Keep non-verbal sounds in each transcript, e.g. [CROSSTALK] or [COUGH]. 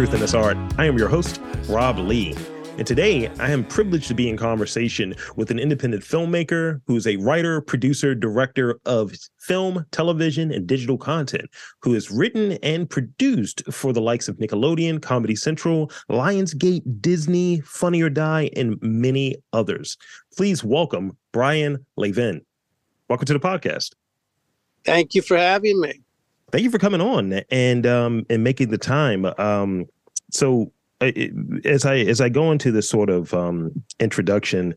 Truth in This Art. I am your host, Rob Lee. And today I am privileged to be in conversation with an independent filmmaker who is a writer, producer, director of film, television, and digital content, who has written and produced for the likes of Nickelodeon, Comedy Central, Lionsgate, Disney, Funny or Die, and many others. Please welcome Brian Levin. Welcome to the podcast. Thank you for having me. Thank you for coming on and um, and making the time. Um, so as I as I go into this sort of um, introduction,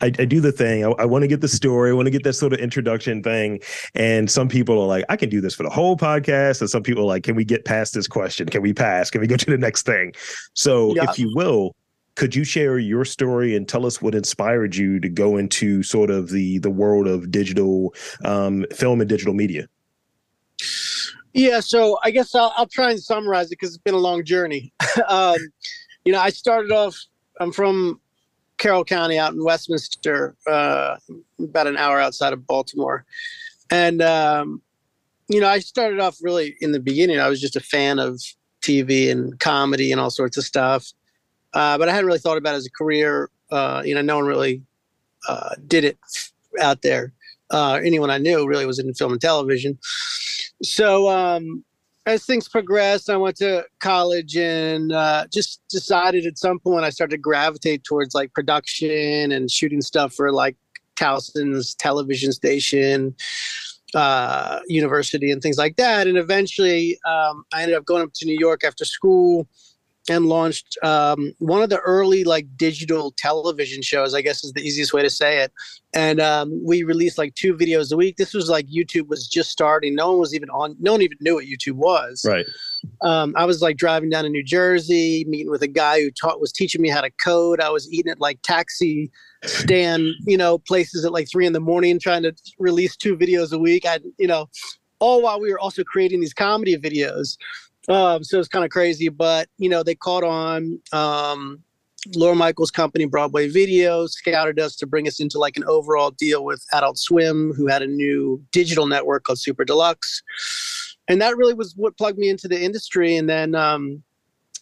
I, I, do the thing. I, I want to get the story. I want to get that sort of introduction thing. And some people are like, I can do this for the whole podcast. And some people are like, Can we get past this question? Can we pass? Can we go to the next thing? So, yeah. if you will, could you share your story and tell us what inspired you to go into sort of the the world of digital um, film and digital media? Yeah, so I guess I'll, I'll try and summarize it because it's been a long journey. [LAUGHS] um, you know, I started off. I'm from Carroll County, out in Westminster, uh, about an hour outside of Baltimore, and um, you know, I started off really in the beginning. I was just a fan of TV and comedy and all sorts of stuff, uh, but I hadn't really thought about it as a career. Uh, you know, no one really uh, did it out there. Uh, anyone I knew really was in film and television so um, as things progressed, I went to college and uh, just decided at some point I started to gravitate towards like production and shooting stuff for like Towson's television station, uh, university, and things like that. And eventually, um, I ended up going up to New York after school and launched um, one of the early like digital television shows i guess is the easiest way to say it. And um, we released like two videos a week. This was like youtube was just starting. No one was even on no one even knew what youtube was. Right. Um, i was like driving down to new jersey meeting with a guy who taught was teaching me how to code. I was eating at like taxi stand you know places at like three in the morning trying to release two videos a week. I you know all while we were also creating these comedy videos um, so it's kind of crazy, but you know, they caught on. Um, Lorne Michaels' company, Broadway Video, scouted us to bring us into like an overall deal with Adult Swim, who had a new digital network called Super Deluxe. And that really was what plugged me into the industry. And then um,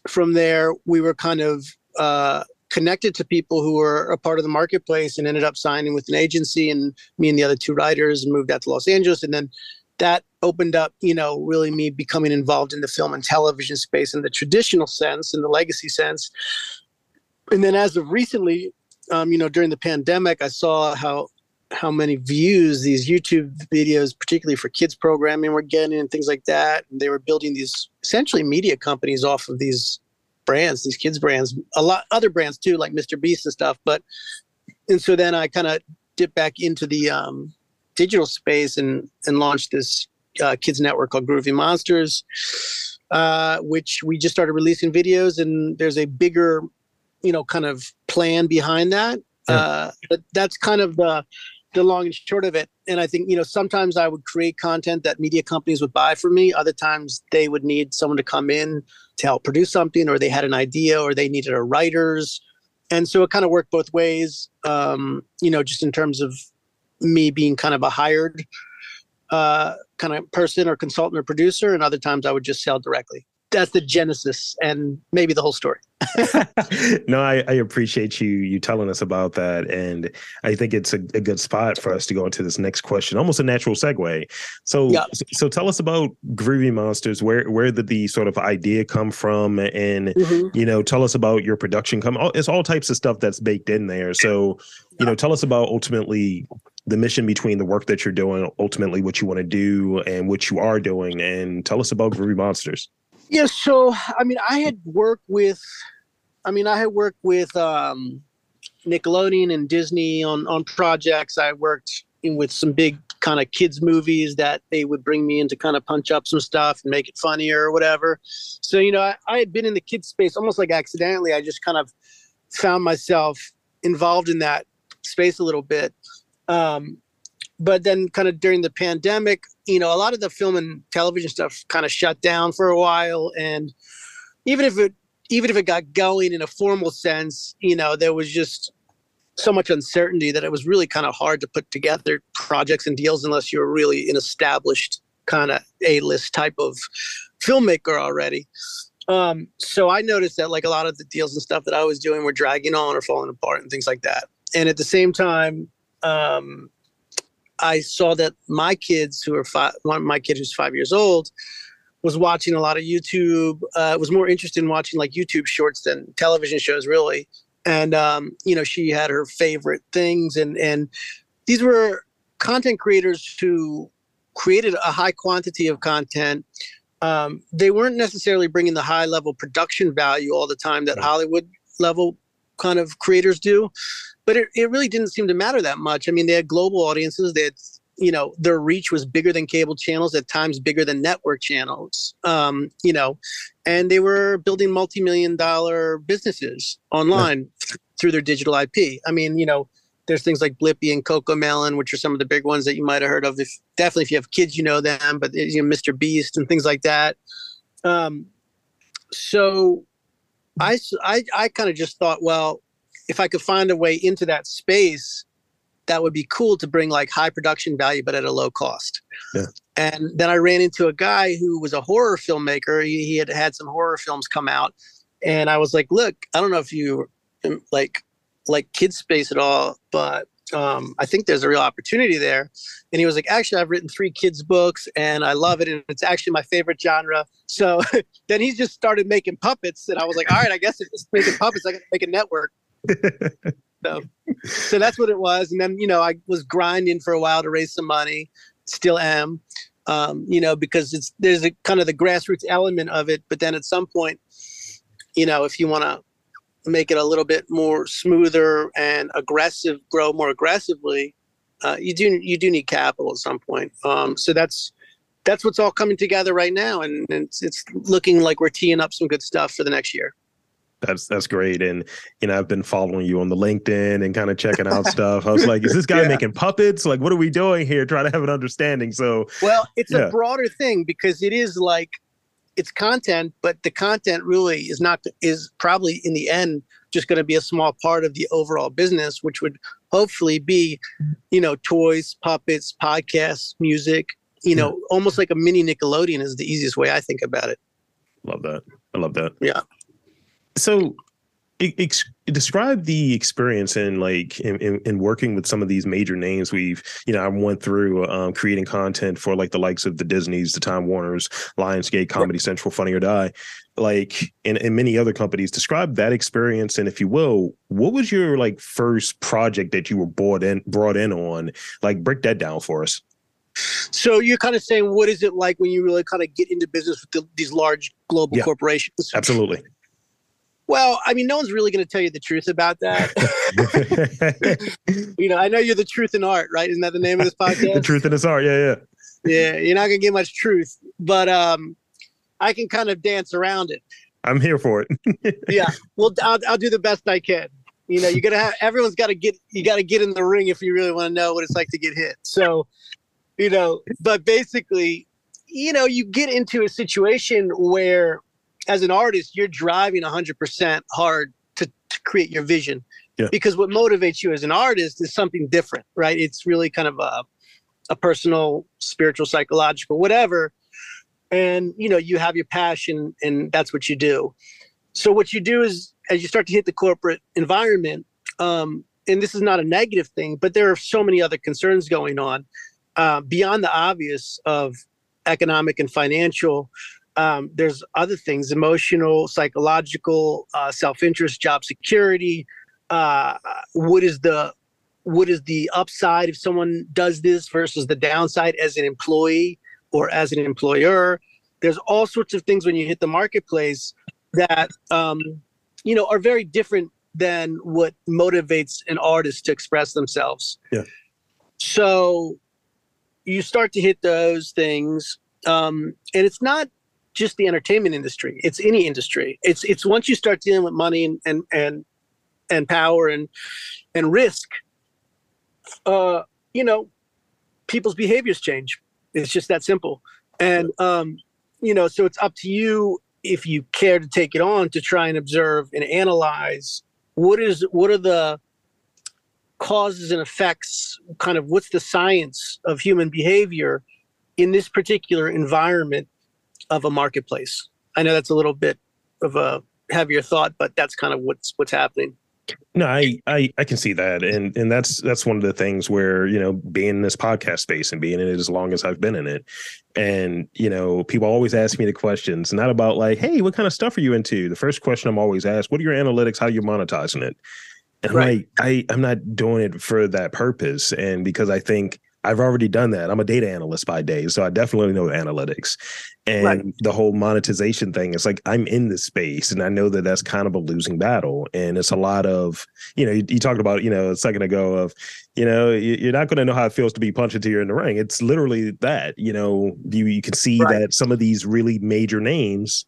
from there, we were kind of uh, connected to people who were a part of the marketplace and ended up signing with an agency. And me and the other two writers moved out to Los Angeles. And then that opened up, you know, really me becoming involved in the film and television space in the traditional sense, in the legacy sense. And then as of recently, um, you know, during the pandemic, I saw how how many views these YouTube videos, particularly for kids programming, were getting and things like that. And they were building these essentially media companies off of these brands, these kids brands, a lot other brands too, like Mr. Beast and stuff. But and so then I kind of dipped back into the um, digital space and and launched this uh, kids network called Groovy Monsters, uh, which we just started releasing videos. And there's a bigger, you know, kind of plan behind that. Yeah. Uh, but that's kind of the the long and short of it. And I think you know sometimes I would create content that media companies would buy for me. Other times they would need someone to come in to help produce something, or they had an idea, or they needed a writers. And so it kind of worked both ways. Um, you know, just in terms of me being kind of a hired uh, kind of person or consultant or producer, and other times I would just sell directly. That's the genesis and maybe the whole story. [LAUGHS] [LAUGHS] no, I, I, appreciate you you telling us about that, and I think it's a, a, good spot for us to go into this next question. Almost a natural segue. So, yeah. so, tell us about Groovy Monsters. Where where did the sort of idea come from, and mm-hmm. you know, tell us about your production. Come, it's all types of stuff that's baked in there. So, you know, tell us about ultimately the mission between the work that you're doing, ultimately what you want to do and what you are doing, and tell us about Groovy Monsters. Yeah, so I mean, I had worked with, I mean, I had worked with um, Nickelodeon and Disney on on projects. I worked in with some big kind of kids movies that they would bring me in to kind of punch up some stuff and make it funnier or whatever. So you know, I, I had been in the kids space almost like accidentally. I just kind of found myself involved in that space a little bit. Um, but then, kind of during the pandemic, you know, a lot of the film and television stuff kind of shut down for a while, and even if it even if it got going in a formal sense, you know, there was just so much uncertainty that it was really kind of hard to put together projects and deals unless you were really an established kind of A-list type of filmmaker already. Um, so I noticed that like a lot of the deals and stuff that I was doing were dragging on or falling apart and things like that. And at the same time, um, I saw that my kids who are five, one of my kids who's five years old, was watching a lot of YouTube. Uh, was more interested in watching like YouTube shorts than television shows, really. And um, you know, she had her favorite things, and and these were content creators who created a high quantity of content. Um, they weren't necessarily bringing the high level production value all the time that Hollywood level kind of creators do, but it, it really didn't seem to matter that much. I mean, they had global audiences. They had you know their reach was bigger than cable channels at times bigger than network channels um, you know and they were building multi-million dollar businesses online yeah. through their digital ip i mean you know there's things like Blippi and CoComelon, which are some of the big ones that you might have heard of. If definitely if you have kids, you know them. But you know, Mr. Beast and things like that. Um, so, I I I kind of just thought, well, if I could find a way into that space, that would be cool to bring like high production value but at a low cost. Yeah. And then I ran into a guy who was a horror filmmaker. He, he had had some horror films come out, and I was like, "Look, I don't know if you um, like like kid space at all, but um, I think there's a real opportunity there." And he was like, "Actually, I've written three kids books, and I love it, and it's actually my favorite genre." So [LAUGHS] then he just started making puppets, and I was like, "All right, I guess if it's making puppets, I to make a network." [LAUGHS] so, so that's what it was. And then, you know, I was grinding for a while to raise some money, still am, um, you know, because it's, there's a kind of the grassroots element of it. But then at some point, you know, if you want to make it a little bit more smoother and aggressive, grow more aggressively, uh, you do, you do need capital at some point. Um, so that's, that's what's all coming together right now. And, and it's, it's looking like we're teeing up some good stuff for the next year. That's that's great. And you know, I've been following you on the LinkedIn and kind of checking out stuff. I was like, is this guy [LAUGHS] yeah. making puppets? Like, what are we doing here? Trying to have an understanding. So well, it's yeah. a broader thing because it is like it's content, but the content really is not is probably in the end just going to be a small part of the overall business, which would hopefully be, you know, toys, puppets, podcasts, music, you know, yeah. almost like a mini Nickelodeon is the easiest way I think about it. Love that. I love that. Yeah so ex- describe the experience in like in, in, in, working with some of these major names we've you know i went through um, creating content for like the likes of the disneys the time warners lionsgate comedy right. central funny or die. Like and, and many other companies. Describe that experience and if you will what was your like first project that you were brought in brought in on? Like break that down for us. So you're kind of saying what is it like when you really kind of get into business with the, these large global yeah, corporations? Absolutely well, I mean, no one's really going to tell you the truth about that. [LAUGHS] [LAUGHS] you know, I know you're the truth in art, right? Isn't that the name of this [LAUGHS] podcast? the truth in this art, yeah, yeah. Yeah, you're not going to get much truth, but um, I can kind of dance around it. I'm here for it. yeah, well, I'll, I'll do the best I can. You know, you gotta have everyone's got to get you got to get in the ring if you really want to know what it's like to get hit. So, you know, but basically, you know, you get into a situation where as an artist, you're driving 100% hard to, to create your vision. Yeah. Because what motivates you as an artist is something different, right? It's really kind of a, a personal, spiritual, psychological, whatever. And, you know, you have your passion and that's what you do. So what you do is as you start to hit the corporate environment, um, and this is not a negative thing, but there are so many other concerns going on uh, beyond the obvious of economic and financial um, there's other things emotional psychological uh, self-interest job security uh, what is the what is the upside if someone does this versus the downside as an employee or as an employer? There's all sorts of things when you hit the marketplace that um, you know are very different than what motivates an artist to express themselves. Yeah. So you start to hit those things um, and it's not just the entertainment industry. It's any industry. It's it's once you start dealing with money and and and, and power and and risk, uh, you know, people's behaviors change. It's just that simple. And um, you know, so it's up to you if you care to take it on to try and observe and analyze what is what are the causes and effects kind of what's the science of human behavior in this particular environment of a marketplace. I know that's a little bit of a heavier thought, but that's kind of what's what's happening. No, I, I I can see that, and and that's that's one of the things where you know being in this podcast space and being in it as long as I've been in it, and you know people always ask me the questions, not about like, hey, what kind of stuff are you into? The first question I'm always asked, what are your analytics? How are you monetizing it? And right. Like, I I'm not doing it for that purpose, and because I think I've already done that. I'm a data analyst by day, so I definitely know analytics. And right. the whole monetization thing, it's like I'm in this space and I know that that's kind of a losing battle. And it's a lot of, you know, you, you talked about, you know, a second ago of, you know, you, are not going to know how it feels to be punched until you're in the ring. It's literally that, you know, you, you can see right. that some of these really major names,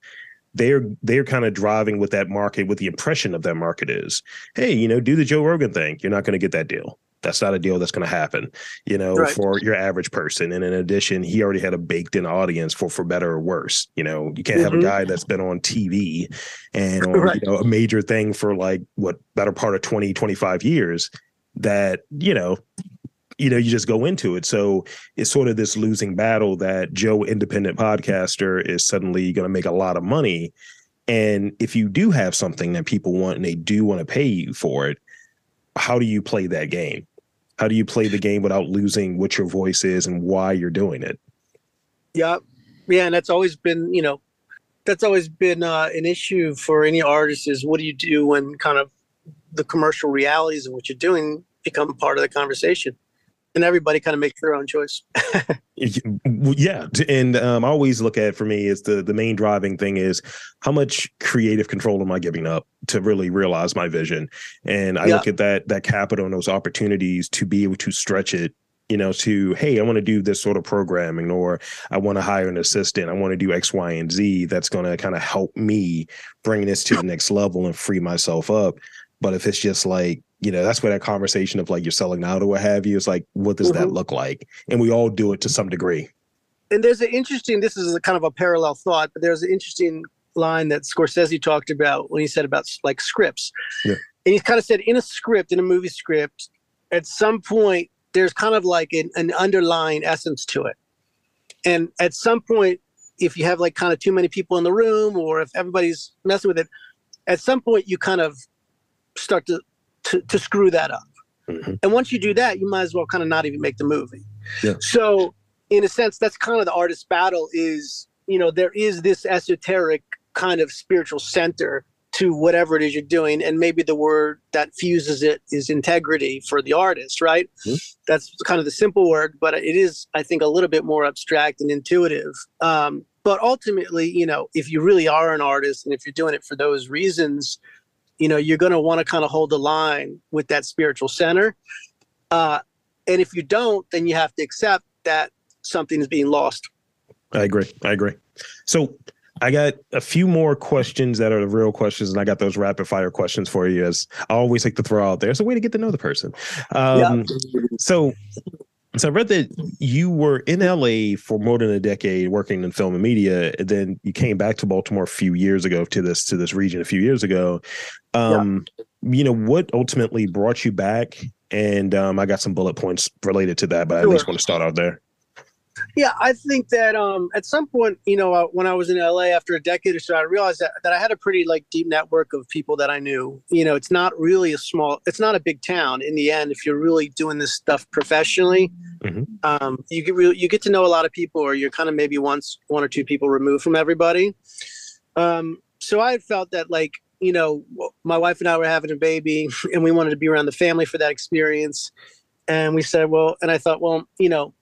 they're they're kind of driving with that market, what the impression of that market is. Hey, you know, do the Joe Rogan thing. You're not going to get that deal that's not a deal that's going to happen, you know, right. for your average person. And in addition, he already had a baked in audience for for better or worse. You know, you can't mm-hmm. have a mm-hmm. guy that's been on TV and [LAUGHS] on, right. you know, a major thing for like what better part of 20, 25 years that, you know, you know, you just go into it. So it's sort of this losing battle that Joe, independent podcaster, is suddenly going to make a lot of money. And if you do have something that people want and they do want to pay you for it, how do you play that game? How do you play the game without losing what your voice is and why you're doing it? Yeah, yeah, and that's always been you know that's always been uh, an issue for any artist is what do you do when kind of the commercial realities of what you're doing become part of the conversation and everybody kind of makes their own choice. [LAUGHS] yeah, and um, I always look at for me is the the main driving thing is how much creative control am I giving up to really realize my vision, and I yeah. look at that that capital and those opportunities to be able to stretch it you know, to, hey, I want to do this sort of programming, or I want to hire an assistant. I want to do X, Y, and Z. That's going to kind of help me bring this to the [LAUGHS] next level and free myself up. But if it's just like, you know, that's where that conversation of like you're selling out or what have you is like, what does mm-hmm. that look like? And we all do it to some degree. And there's an interesting, this is a kind of a parallel thought, but there's an interesting line that Scorsese talked about when he said about like scripts. Yeah. And he kind of said in a script, in a movie script, at some point, there's kind of like an, an underlying essence to it. And at some point, if you have like kind of too many people in the room or if everybody's messing with it, at some point you kind of start to to, to screw that up. Mm-hmm. And once you do that, you might as well kind of not even make the movie. Yeah. So, in a sense, that's kind of the artist battle is, you know, there is this esoteric kind of spiritual center to whatever it is you're doing. And maybe the word that fuses it is integrity for the artist, right? Mm-hmm. That's kind of the simple word, but it is, I think, a little bit more abstract and intuitive. Um, but ultimately, you know, if you really are an artist and if you're doing it for those reasons, you know you're going to want to kind of hold the line with that spiritual center uh, and if you don't then you have to accept that something is being lost i agree i agree so I got a few more questions that are the real questions, and I got those rapid fire questions for you. As I always like to throw out there, it's a way to get to know the person. Um, yeah. So, so I read that you were in LA for more than a decade working in film and media, and then you came back to Baltimore a few years ago to this to this region a few years ago. Um, yeah. You know what ultimately brought you back, and um, I got some bullet points related to that, but sure. I at least want to start out there. Yeah, I think that um, at some point, you know, uh, when I was in LA after a decade or so, I realized that, that I had a pretty like deep network of people that I knew. You know, it's not really a small, it's not a big town. In the end, if you're really doing this stuff professionally, mm-hmm. um, you get re- you get to know a lot of people, or you're kind of maybe once one or two people removed from everybody. Um, so I felt that like you know, my wife and I were having a baby, [LAUGHS] and we wanted to be around the family for that experience. And we said, well, and I thought, well, you know,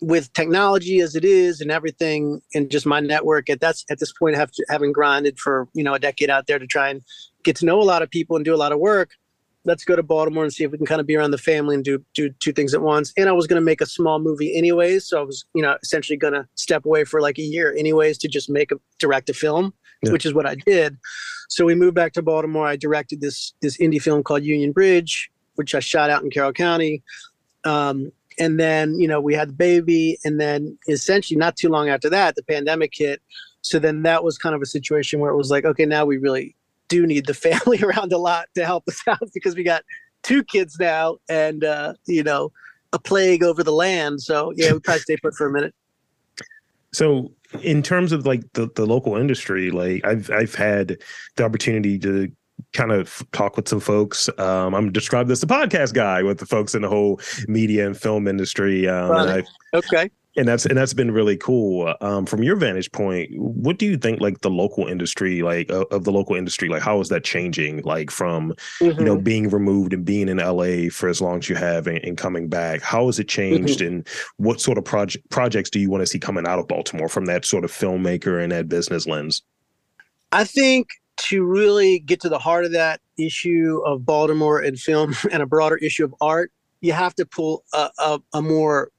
with technology as it is and everything and just my network at that's at this point have to, having grinded for you know a decade out there to try and get to know a lot of people and do a lot of work let's go to baltimore and see if we can kind of be around the family and do do two things at once. And i was going to make a small movie anyways so i was you know essentially going to step away for like a year anyways to just make a direct a film yeah. which is what i did. So we moved back to baltimore. I directed this this indie film called union bridge which i shot out in carroll county. Um, and then you know we had the baby and then essentially not too long after that the pandemic hit. So then that was kind of a situation where it was like okay now we really do need the [LAUGHS] family around a lot to help us out [LAUGHS] because we got two kids now and uh, you know a plague over the land. So yeah we probably stay put for a minute. So in terms of like the, the local industry, like I've I've had the opportunity to kind of talk with some folks. Um, I'm described as the podcast guy with the folks in the whole media and film industry. Um, right. and okay and that's and that's been really cool um, from your vantage point what do you think like the local industry like uh, of the local industry like how is that changing like from mm-hmm. you know mm-hmm. being removed and being in la for as long as you have and, and coming back how has it changed mm-hmm. and what sort of project projects do you want to see coming out of baltimore from that sort of filmmaker and that business lens i think to really get to the heart of that issue of baltimore and film [LAUGHS] and a broader issue of art you have to pull a, a, a more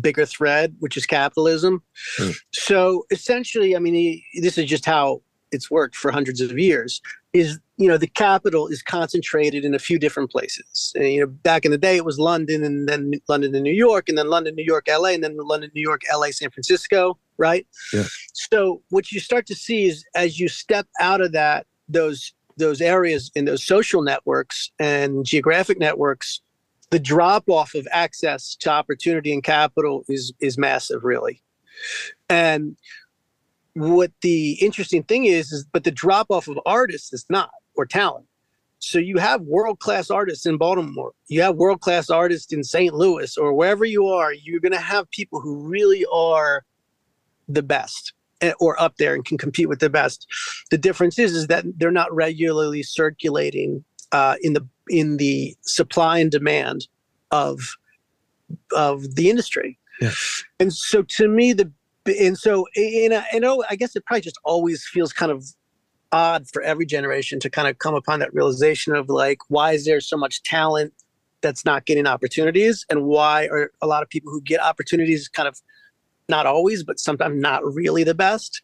bigger thread, which is capitalism. Mm. So essentially, I mean, this is just how it's worked for hundreds of years. Is you know the capital is concentrated in a few different places. And, you know, back in the day, it was London, and then London and New York, and then London, New York, L.A., and then London, New York, L.A., San Francisco. Right. Yeah. So what you start to see is as you step out of that, those those areas in those social networks and geographic networks the drop off of access to opportunity and capital is is massive really and what the interesting thing is is but the drop off of artists is not or talent so you have world class artists in baltimore you have world class artists in st louis or wherever you are you're going to have people who really are the best eh, or up there and can compete with the best the difference is is that they're not regularly circulating uh, in the in the supply and demand of of the industry. Yeah. And so to me, the and so and I, know I guess it probably just always feels kind of odd for every generation to kind of come upon that realization of like why is there so much talent that's not getting opportunities and why are a lot of people who get opportunities kind of not always but sometimes not really the best.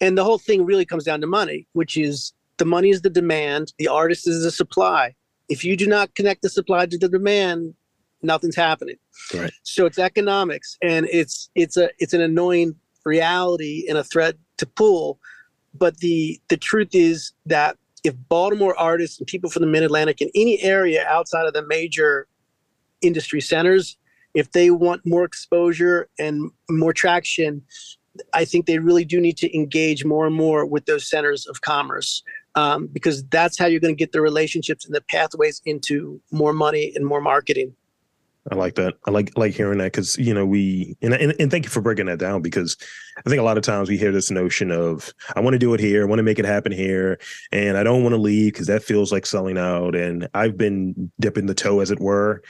And the whole thing really comes down to money which is the money is the demand the artist is the supply. If you do not connect the supply to the demand nothing's happening. Right. So it's economics and it's it's a it's an annoying reality and a threat to pull. But the the truth is that if baltimore artists and people from the mid-atlantic in any area outside of the major industry centers if they want more exposure and more traction i think they really do need to engage more and more with those centers of commerce um, because that's how you're going to get the relationships and the pathways into more money and more marketing. I like that. I like like hearing that because you know we and, and and thank you for breaking that down because I think a lot of times we hear this notion of I want to do it here, I want to make it happen here, and I don't want to leave because that feels like selling out. And I've been dipping the toe, as it were,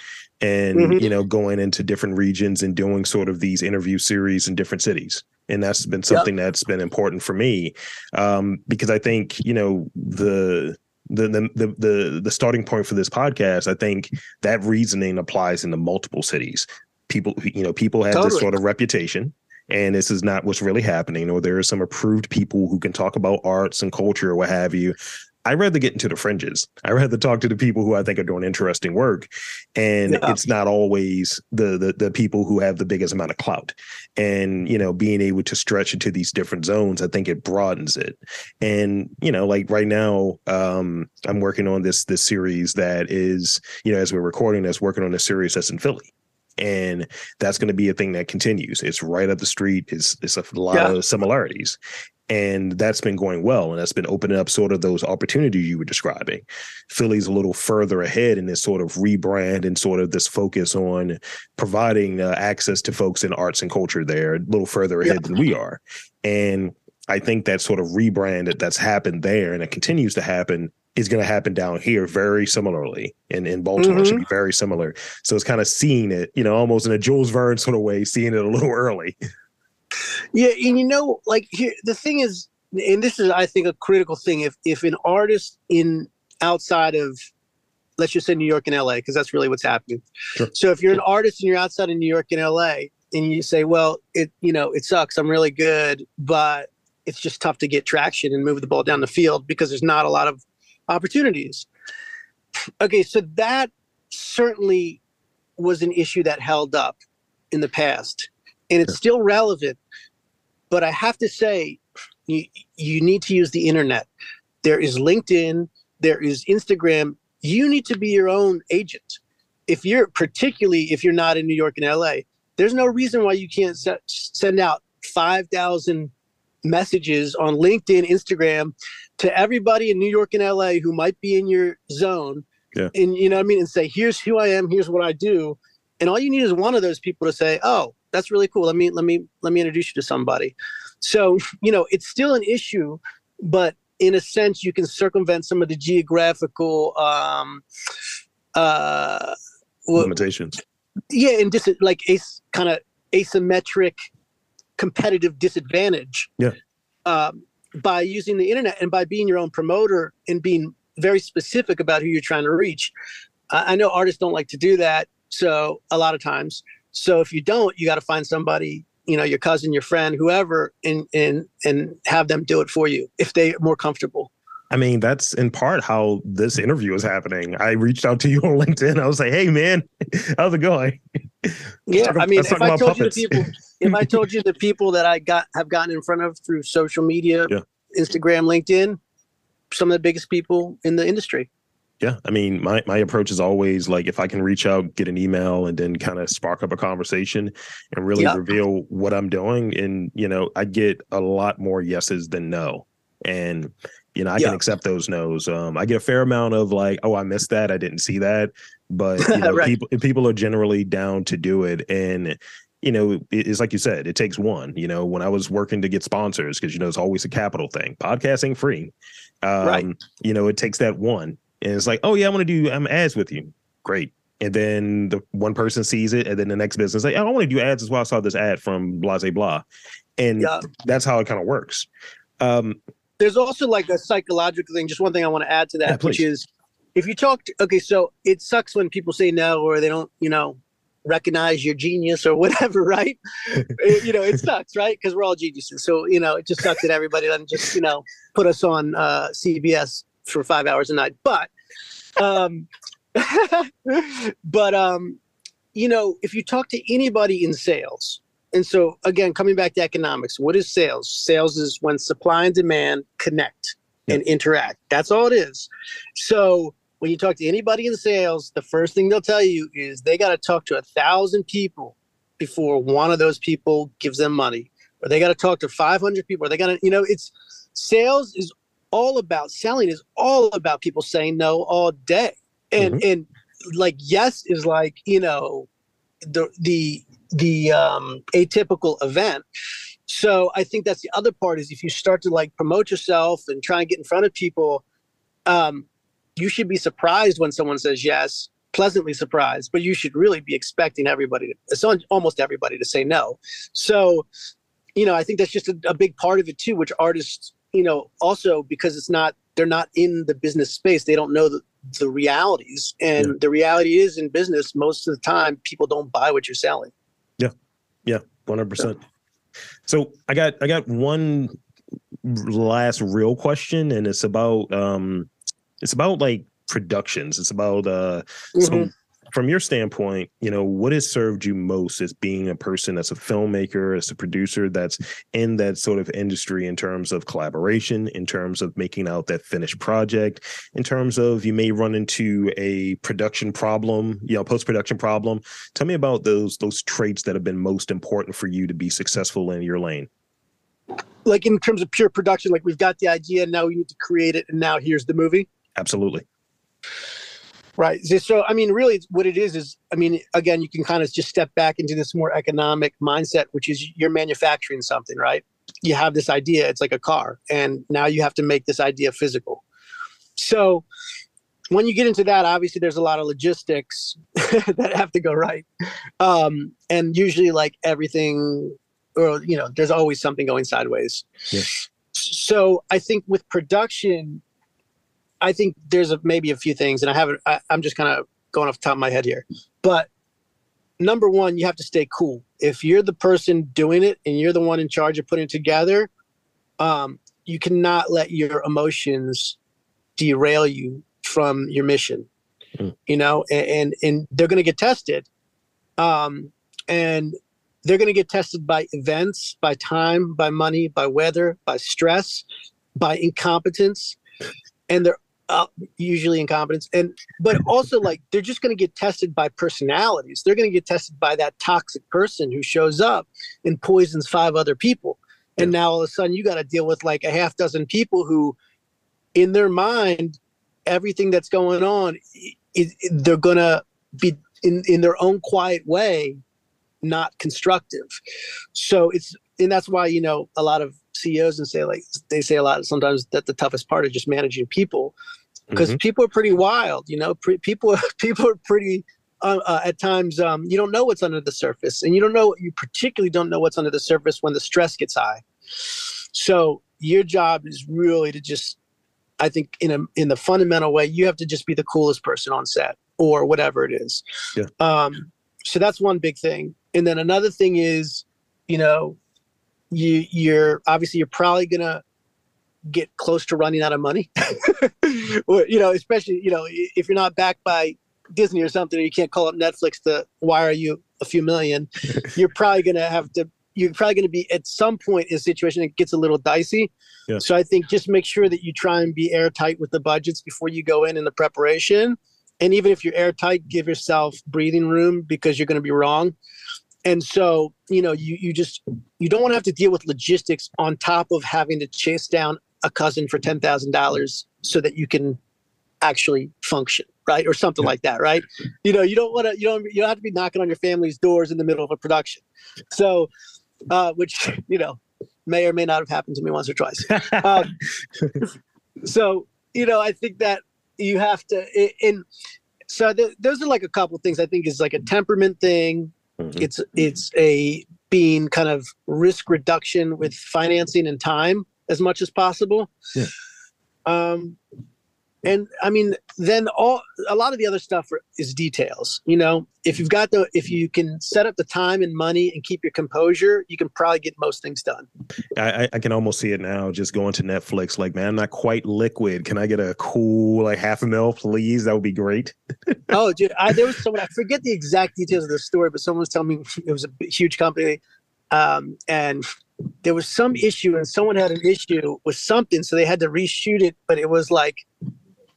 and mm-hmm. you know going into different regions and doing sort of these interview series in different cities and that's been something yep. that's been important for me um, because I think you know the the, the the the starting point for this podcast. I think that reasoning applies into multiple cities. People, you know, people have totally. this sort of reputation and this is not what's really happening or there are some approved people who can talk about arts and culture or what have you I rather get into the fringes. I rather talk to the people who I think are doing interesting work, and yeah. it's not always the, the the people who have the biggest amount of clout. And you know, being able to stretch into these different zones, I think it broadens it. And you know, like right now, um, I'm working on this this series that is, you know, as we're recording this, working on a series that's in Philly and that's going to be a thing that continues. It's right up the street. It's it's a lot yeah. of similarities, and that's been going well and that's been opening up sort of those opportunities you were describing. Philly's a little further ahead in this sort of rebrand and sort of this focus on providing uh, access to folks in arts and culture there a little further ahead yeah. than we are. And i think that sort of rebrand that that's happened there and it continues to happen is going to happen down here very similarly. In, in baltimore mm-hmm. should be very similar. So it's kind of seeing it you know almost in a jules verne sort of way seeing it a little [LAUGHS] early yeah, and you know, like here, the thing is, and this is, I think, a critical thing. If if an artist in outside of, let's just say New York and LA, because that's really what's happening. Sure. So if you're an artist and you're outside of New York and LA, and you say, well, it you know, it sucks. I'm really good, but it's just tough to get traction and move the ball down the field because there's not a lot of opportunities. Okay, so that certainly was an issue that held up in the past and it's still relevant. But I have to say, you, you need to use the internet. There is LinkedIn, there is Instagram. You need to be your own agent. If you're particularly if you're not in New York and LA, there's no reason why you can't set, send out 5,000 messages on LinkedIn, Instagram to everybody in New York and LA who might be in your zone. Yeah. And you know what I mean? And say, here's who I am, here's what I do. And all you need is one of those people to say, Oh, that's really cool. Let me let me let me introduce you to somebody. So, you know, it's still an issue, but in a sense you can circumvent some of the geographical um uh limitations. Yeah, and dis- like a kind of asymmetric competitive disadvantage. Yeah. Um, by using the internet and by being your own promoter and being very specific about who you're trying to reach. I know artists don't like to do that, so a lot of times. So if you don't, you got to find somebody, you know, your cousin, your friend, whoever, and and and have them do it for you if they're more comfortable. I mean, that's in part how this interview is happening. I reached out to you [LAUGHS] on LinkedIn. I was like, "Hey, man, [LAUGHS] how's it going?" [LAUGHS] Yeah, I mean, if I told puppets. you the people, if I told you the people that I got have gotten in front of through social media, yeah. Instagram, LinkedIn, some of the biggest people in the industry. Yeah, I mean, my my approach is always like if I can reach out, get an email, and then kind of spark up a conversation and really yep. reveal what I'm doing, and you know, I get a lot more yeses than no, and you know, I yeah. can accept those no's. Um, I get a fair amount of like, oh, I missed that, I didn't see that, but [LAUGHS] you know, right. people people are generally down to do it, and you know, it's like you said, it takes one. You know, when I was working to get sponsors, because you know it's always a capital thing. Podcasting free, um, right? You know, it takes that one, and it's like, oh yeah, I want to do I'm ads with you. Great. And then the one person sees it, and then the next business like, oh, I want to do ads as well. I saw this ad from blah blah blah, and yeah. that's how it kind of works. Um, there's also like a psychological thing. Just one thing I want to add to that, yeah, which is if you talk to, okay, so it sucks when people say no or they don't, you know, recognize your genius or whatever, [LAUGHS] right? it, you know, it [LAUGHS] sucks, right? Because we're all geniuses. So, you know, it just sucks that everybody doesn't just, you know, put us on uh, CBS for five hours a night. But, um, [LAUGHS] but, um, you know, if you talk to anybody in sales, and so again, coming back to economics, what is sales? Sales is when supply and demand connect yep. and interact. That's all it is. So when you talk to anybody in sales, the first thing they'll tell you is they got to talk to a thousand people before one of those people gives them money, or they got to talk to 500 people, or they got to, you know, it's sales is all about selling is all about people saying no all day. And, mm-hmm. and like, yes is like, you know, the, the, the um, atypical event. So I think that's the other part is if you start to like promote yourself and try and get in front of people, um, you should be surprised when someone says yes, pleasantly surprised, but you should really be expecting everybody, to, almost everybody, to say no. So, you know, I think that's just a, a big part of it too, which artists, you know, also because it's not they're not in the business space, they don't know the, the realities, and yeah. the reality is in business most of the time people don't buy what you're selling. Yeah. Yeah. 100%. So I got, I got one last real question and it's about, um, it's about like productions. It's about, uh, mm-hmm. so from your standpoint, you know, what has served you most as being a person that's a filmmaker, as a producer that's in that sort of industry in terms of collaboration, in terms of making out that finished project, in terms of you may run into a production problem, you know, post-production problem. Tell me about those those traits that have been most important for you to be successful in your lane. Like in terms of pure production, like we've got the idea, now we need to create it, and now here's the movie. Absolutely. Right. So, I mean, really, what it is is, I mean, again, you can kind of just step back into this more economic mindset, which is you're manufacturing something, right? You have this idea, it's like a car, and now you have to make this idea physical. So, when you get into that, obviously, there's a lot of logistics [LAUGHS] that have to go right. Um, and usually, like everything, or, you know, there's always something going sideways. Yeah. So, I think with production, I think there's a, maybe a few things, and I haven't. I, I'm just kind of going off the top of my head here, but number one, you have to stay cool. If you're the person doing it and you're the one in charge of putting it together, um, you cannot let your emotions derail you from your mission. Mm. You know, and and, and they're going to get tested, um, and they're going to get tested by events, by time, by money, by weather, by stress, by incompetence, and they're uh, usually incompetence and but [LAUGHS] also like they're just going to get tested by personalities. They're going to get tested by that toxic person who shows up and poisons five other people. And now all of a sudden you got to deal with like a half dozen people who in their mind everything that's going on they're gonna be in in their own quiet way not constructive. So it's and that's why you know a lot of ceos and say like they say a lot sometimes that the toughest part is just managing people because mm-hmm. people are pretty wild you know pre- people [LAUGHS] people are pretty uh, uh, at times um, you don't know what's under the surface and you don't know you particularly don't know what's under the surface when the stress gets high so your job is really to just i think in a in the fundamental way you have to just be the coolest person on set or whatever it is yeah. um, so that's one big thing and then another thing is you know you you're obviously you're probably gonna get close to running out of money [LAUGHS] or, you know especially you know if you're not backed by Disney or something, or you can't call up Netflix to wire you a few million, [LAUGHS] you're probably going to have to. You're probably going to be at some point in a situation that gets a little dicey. Yeah. So I think just make sure that you try and be airtight with the budgets before you go in in the preparation. And even if you're airtight, give yourself breathing room because you're going to be wrong. And so, you know, you you just you don't want to have to deal with logistics on top of having to chase down a cousin for ten thousand dollars so that you can actually function right? Or something yeah. like that right? You know you don't want to you don't you don't have to be knocking on your family's doors in the middle of a production. So uh which you know may or may not have happened to me once or twice. Um, [LAUGHS] so you know i think that you have to in so th- those are like a couple things i think is like a temperament thing mm-hmm. it's it's a being kind of risk reduction with financing and time as much as possible yeah. um and i mean then all a lot of the other stuff is details you know? If you've got the if you can set up the time and money and keep your composure you can probably get most things done. I i can almost see it now just going to netflix like man i'm not quite liquid. Can i get a cool like half a mil please? That would be great. [LAUGHS] Oh dude I, there was someone i forget the exact details of the story but someone was telling me [LAUGHS] it was a huge company um, and there was some issue and someone had an issue with something so they had to reshoot it but it was like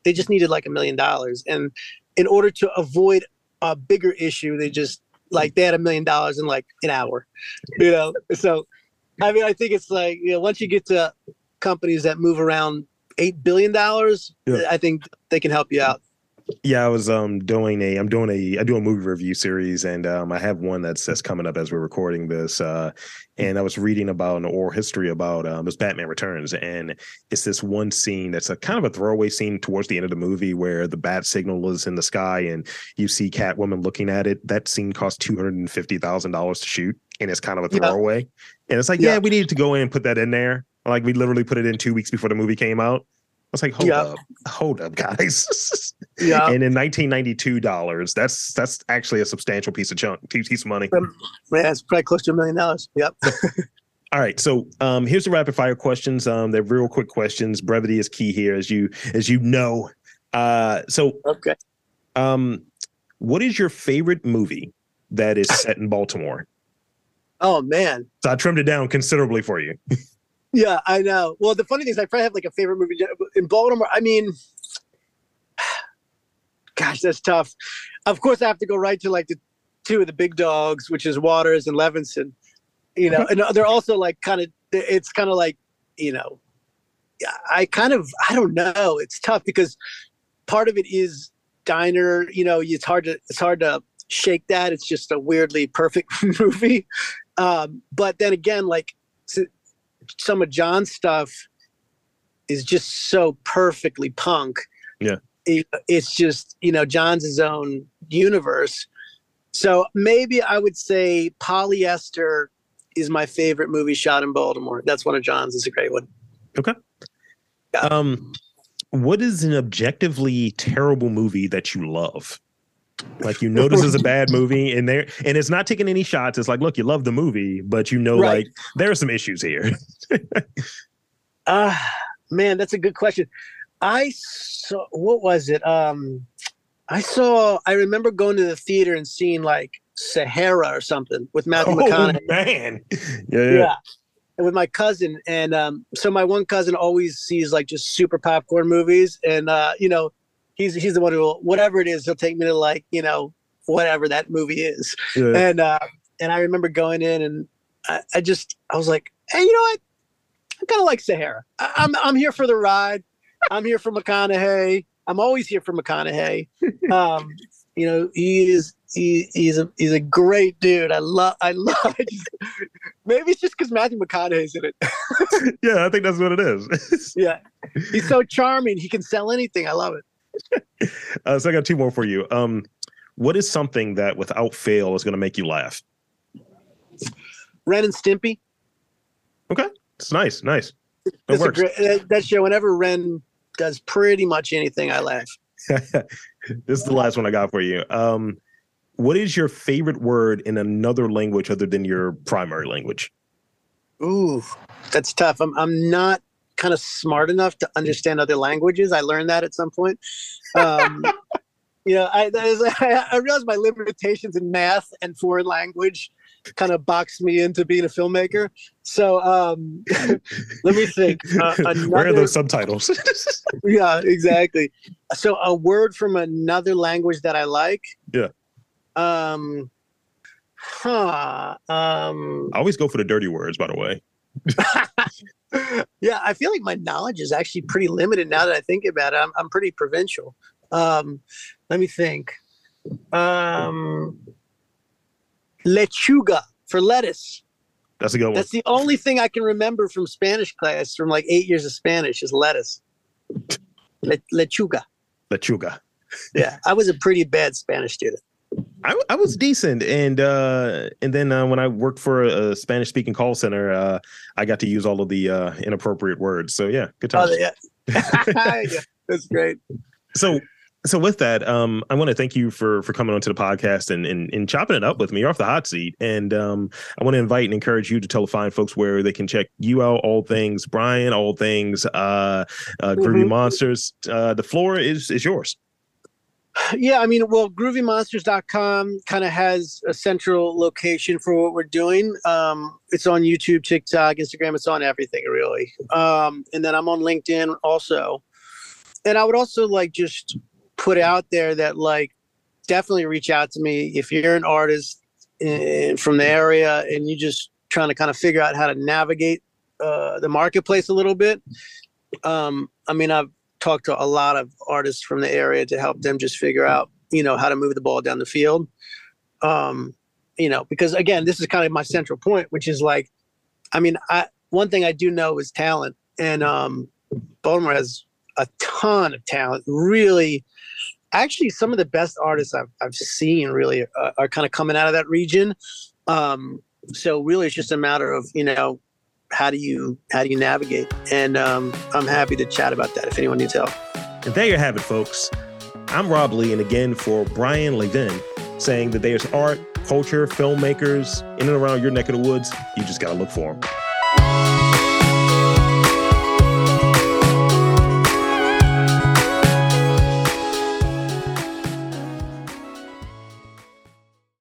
they just needed like a million dollars. And in order to avoid a bigger issue, they just like they had a million dollars in like an hour, you know? So, I mean, I think it's like, you know, once you get to companies that move around $8 billion, yeah. I think they can help you out. Yeah, I was um doing a I'm doing a I do a movie review series and um I have one that's that's coming up as we're recording this uh and I was reading about an oral history about um this Batman Returns and it's this one scene that's a kind of a throwaway scene towards the end of the movie where the bat signal is in the sky and you see Catwoman looking at it. That scene cost two hundred and fifty thousand dollars to shoot and it's kind of a throwaway. Yeah. And it's like, yeah. yeah, we needed to go in and put that in there. Like we literally put it in two weeks before the movie came out was like, hold up, hold up, guys. [LAUGHS] yeah. And in 1992 dollars, that's that's actually a substantial piece of chunk, piece of money. Um, yeah, it's probably close to a million dollars. Yep. [LAUGHS] All right, so um, here's the rapid fire questions. Um, they're real quick questions. Brevity is key here, as you as you know. Uh, so okay. Um, what is your favorite movie that is set in Baltimore? Oh man! So I trimmed it down considerably for you. [LAUGHS] Yeah, I know. Well, the funny thing is, I probably have like a favorite movie in Baltimore. I mean, [SIGHS] gosh, that's tough. Of course, I have to go right to like the two of the big dogs, which is Waters and Levinson. You know, and they're also like kind of. It's kind of like you know, I kind of I don't know. It's tough because part of it is diner. You know, it's hard to it's hard to shake that. It's just a weirdly perfect [LAUGHS] movie. Um, but then again, like some of John's stuff is just so perfectly punk. Yeah. It, it's just, you know, John's his own universe. So maybe I would say Polyester is my favorite movie shot in Baltimore. That's one of John's. It's a great one. Okay. Yeah. Um, what is an objectively terrible movie that you love? Like you know this is a [LAUGHS] bad movie, and there and it's not taking any shots. It's like, look, you love the movie, but you know, right. like there are some issues here. [LAUGHS] Ah, uh, man, that's a good question. I saw what was it? Um, I saw. I remember going to the theater and seeing like Sahara or something with Matthew oh, McConaughey. Man, yeah, yeah. yeah. And with my cousin, and um, so my one cousin always sees like just super popcorn movies, and uh, you know he's he's the one who will, whatever it is he'll take me to like you know whatever that movie is yeah. and uh and i remember going in and I, I, just i was like hey you know what? I kind of like Sahara. I, I'm I'm here for the ride. I'm here for McConaughey. I'm always here for McConaughey. [LAUGHS] Um, you know, he is he, he's a he's a great dude. I [LAUGHS] love I love. maybe it's just because Matthew McConaughey's in it. [LAUGHS] yeah, I think that's what it is. yeah, he's so charming. He can sell anything. I love it. [LAUGHS] Uh, so I got two more for you. Um, what is something that without fail is going to make you laugh? Ren and Stimpy. Okay, it's nice, nice. That, works. Great, that show. Whenever Ren does pretty much anything, I laugh. [LAUGHS] this is the last one I got for you. Um, what is your favorite word in another language other than your primary language? Ooh, that's tough. I'm I'm not kind of smart enough to understand other languages. I learned that at some point. Um, [LAUGHS] you know, I, [LAUGHS] I realized my limitations in math and foreign language kind of boxed me into being a filmmaker. So um, [LAUGHS] let me think. Uh, another, Where are those subtitles? yeah, exactly. So a word from another language that I like. Yeah. Um, huh. Um, I always go for the dirty words, by the way. [LAUGHS] yeah, I feel like my knowledge is actually pretty limited now that I think about it. I'm, I'm pretty provincial. Um, let me think. Um, lechuga for lettuce. That's a good one. That's the only thing I can remember from Spanish class from like eight years of Spanish is lettuce. [LAUGHS] Le- lechuga. Lechuga. yeah, I was a pretty bad Spanish student. I, I was decent, and uh, and then uh, when I worked for a, a Spanish speaking call center, uh, I got to use all of the uh, inappropriate words. So yeah, good time. Oh, yeah. [LAUGHS] yeah, that's great. So so with that, um, I want to thank you for for coming onto the podcast and, and and chopping it up with me You're off the hot seat. And um, I want to invite and encourage you to tell the fine folks where they can check you out. All things Brian, all things uh, uh, Groovy mm-hmm. Monsters. Uh, the floor is is yours. Yeah, I mean, well, groovymonsters.com kind of has a central location for what we're doing. Um, it's on YouTube, TikTok, Instagram. It's on everything, really. Um, and then I'm on LinkedIn also. And I would also like just put out there that like definitely reach out to me if you're an artist in, from the area and you're just trying to kind of figure out how to navigate uh, the marketplace a little bit. Um, I mean, I've talked to a lot of artists from the area to help them just figure out, you know, how to move the ball down the field. Um, you know, because again, this is kind of my central point, which is like, I mean, I one thing I do know is talent, and um, Baltimore has a ton of talent. Really, actually some of the best artists I've, I've seen really uh, are kind of coming out of that region. Um, so really it's just a matter of, you know, how do you, how do you navigate? And um, I'm happy to chat about that if anyone needs help. And there you have it, folks. I'm Rob Lee. And again, for Brian Levin saying that there's art, culture, filmmakers in and around your neck of the woods. You just got to look for them.